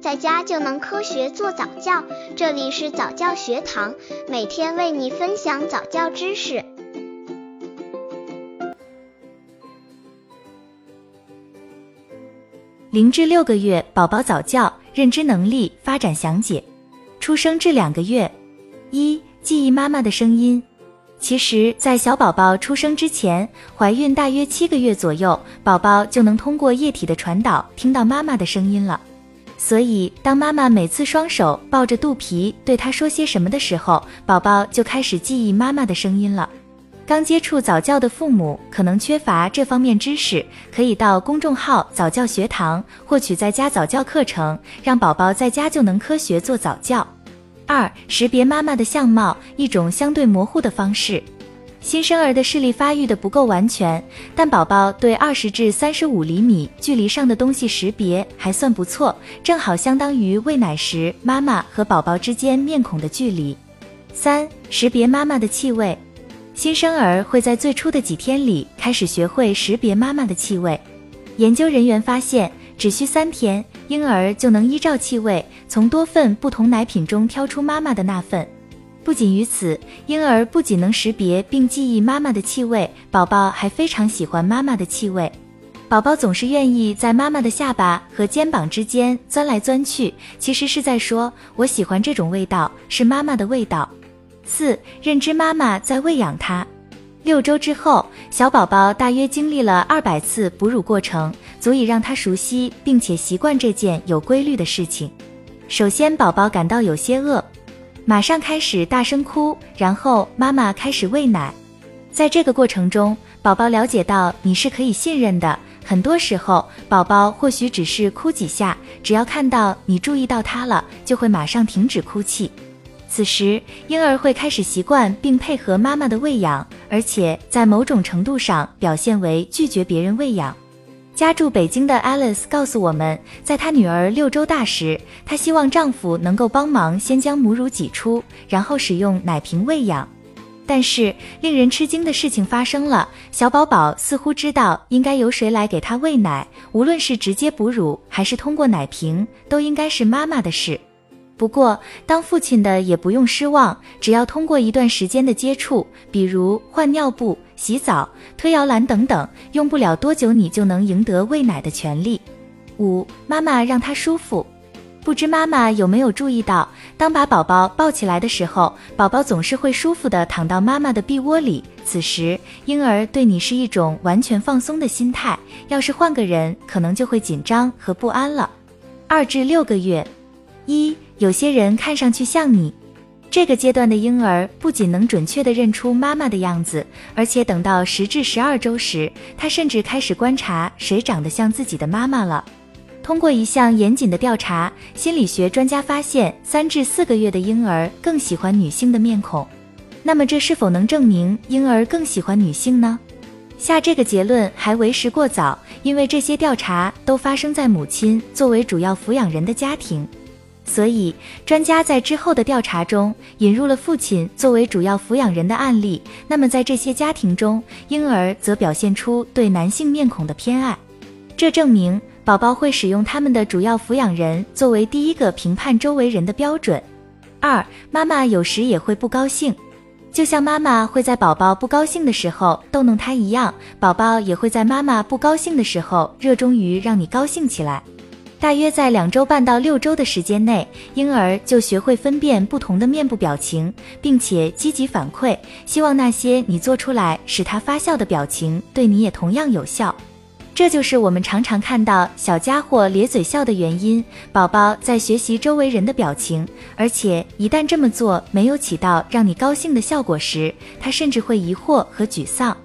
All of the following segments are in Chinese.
在家就能科学做早教。这里是早教学堂，每天为你分享早教知识。零至六个月宝宝早教认知能力发展详解。出生至两个月，一记忆妈妈的声音。其实，在小宝宝出生之前，怀孕大约七个月左右，宝宝就能通过液体的传导听到妈妈的声音了。所以，当妈妈每次双手抱着肚皮对他说些什么的时候，宝宝就开始记忆妈妈的声音了。刚接触早教的父母可能缺乏这方面知识，可以到公众号早教学堂获取在家早教课程，让宝宝在家就能科学做早教。二、识别妈妈的相貌，一种相对模糊的方式。新生儿的视力发育的不够完全，但宝宝对二十至三十五厘米距离上的东西识别还算不错，正好相当于喂奶时妈妈和宝宝之间面孔的距离。三、识别妈妈的气味。新生儿会在最初的几天里开始学会识别妈妈的气味。研究人员发现，只需三天，婴儿就能依照气味从多份不同奶品中挑出妈妈的那份。不仅于此，婴儿不仅能识别并记忆妈妈的气味，宝宝还非常喜欢妈妈的气味。宝宝总是愿意在妈妈的下巴和肩膀之间钻来钻去，其实是在说：“我喜欢这种味道，是妈妈的味道。”四、认知妈妈在喂养他。六周之后，小宝宝大约经历了二百次哺乳过程，足以让他熟悉并且习惯这件有规律的事情。首先，宝宝感到有些饿，马上开始大声哭，然后妈妈开始喂奶。在这个过程中，宝宝了解到你是可以信任的。很多时候，宝宝或许只是哭几下，只要看到你注意到他了，就会马上停止哭泣。此时，婴儿会开始习惯并配合妈妈的喂养，而且在某种程度上表现为拒绝别人喂养。家住北京的 Alice 告诉我们，在她女儿六周大时，她希望丈夫能够帮忙先将母乳挤出，然后使用奶瓶喂养。但是，令人吃惊的事情发生了，小宝宝似乎知道应该由谁来给他喂奶，无论是直接哺乳还是通过奶瓶，都应该是妈妈的事。不过，当父亲的也不用失望，只要通过一段时间的接触，比如换尿布、洗澡、推摇篮等等，用不了多久，你就能赢得喂奶的权利。五，妈妈让他舒服。不知妈妈有没有注意到，当把宝宝抱起来的时候，宝宝总是会舒服的躺到妈妈的臂窝里。此时，婴儿对你是一种完全放松的心态。要是换个人，可能就会紧张和不安了。二至六个月，一。有些人看上去像你，这个阶段的婴儿不仅能准确地认出妈妈的样子，而且等到十至十二周时，他甚至开始观察谁长得像自己的妈妈了。通过一项严谨的调查，心理学专家发现，三至四个月的婴儿更喜欢女性的面孔。那么，这是否能证明婴儿更喜欢女性呢？下这个结论还为时过早，因为这些调查都发生在母亲作为主要抚养人的家庭。所以，专家在之后的调查中引入了父亲作为主要抚养人的案例。那么，在这些家庭中，婴儿则表现出对男性面孔的偏爱，这证明宝宝会使用他们的主要抚养人作为第一个评判周围人的标准。二，妈妈有时也会不高兴，就像妈妈会在宝宝不高兴的时候逗弄他一样，宝宝也会在妈妈不高兴的时候热衷于让你高兴起来。大约在两周半到六周的时间内，婴儿就学会分辨不同的面部表情，并且积极反馈，希望那些你做出来使他发笑的表情对你也同样有效。这就是我们常常看到小家伙咧嘴笑的原因。宝宝在学习周围人的表情，而且一旦这么做没有起到让你高兴的效果时，他甚至会疑惑和沮丧。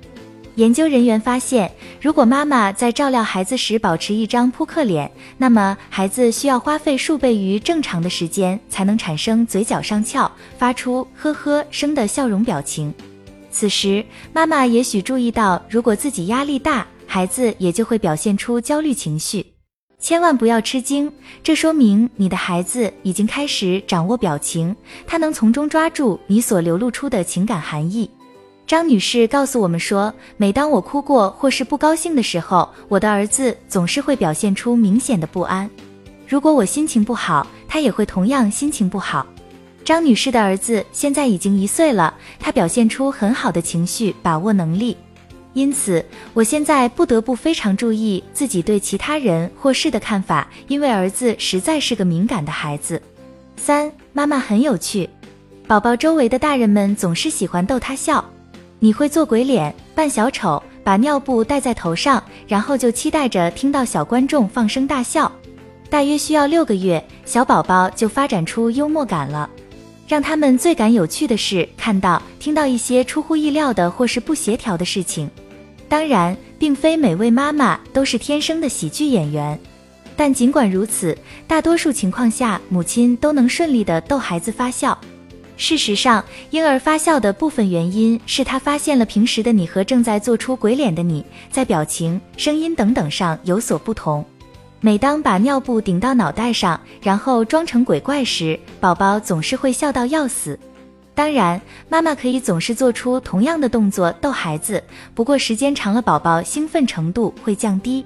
研究人员发现，如果妈妈在照料孩子时保持一张扑克脸，那么孩子需要花费数倍于正常的时间才能产生嘴角上翘、发出呵呵声的笑容表情。此时，妈妈也许注意到，如果自己压力大，孩子也就会表现出焦虑情绪。千万不要吃惊，这说明你的孩子已经开始掌握表情，他能从中抓住你所流露出的情感含义。张女士告诉我们说，每当我哭过或是不高兴的时候，我的儿子总是会表现出明显的不安。如果我心情不好，他也会同样心情不好。张女士的儿子现在已经一岁了，他表现出很好的情绪把握能力，因此我现在不得不非常注意自己对其他人或事的看法，因为儿子实在是个敏感的孩子。三，妈妈很有趣，宝宝周围的大人们总是喜欢逗他笑。你会做鬼脸、扮小丑，把尿布戴在头上，然后就期待着听到小观众放声大笑。大约需要六个月，小宝宝就发展出幽默感了。让他们最感有趣的是看到、听到一些出乎意料的或是不协调的事情。当然，并非每位妈妈都是天生的喜剧演员，但尽管如此，大多数情况下，母亲都能顺利的逗孩子发笑。事实上，婴儿发笑的部分原因是他发现了平时的你和正在做出鬼脸的你在表情、声音等等上有所不同。每当把尿布顶到脑袋上，然后装成鬼怪时，宝宝总是会笑到要死。当然，妈妈可以总是做出同样的动作逗孩子，不过时间长了，宝宝兴奋程度会降低。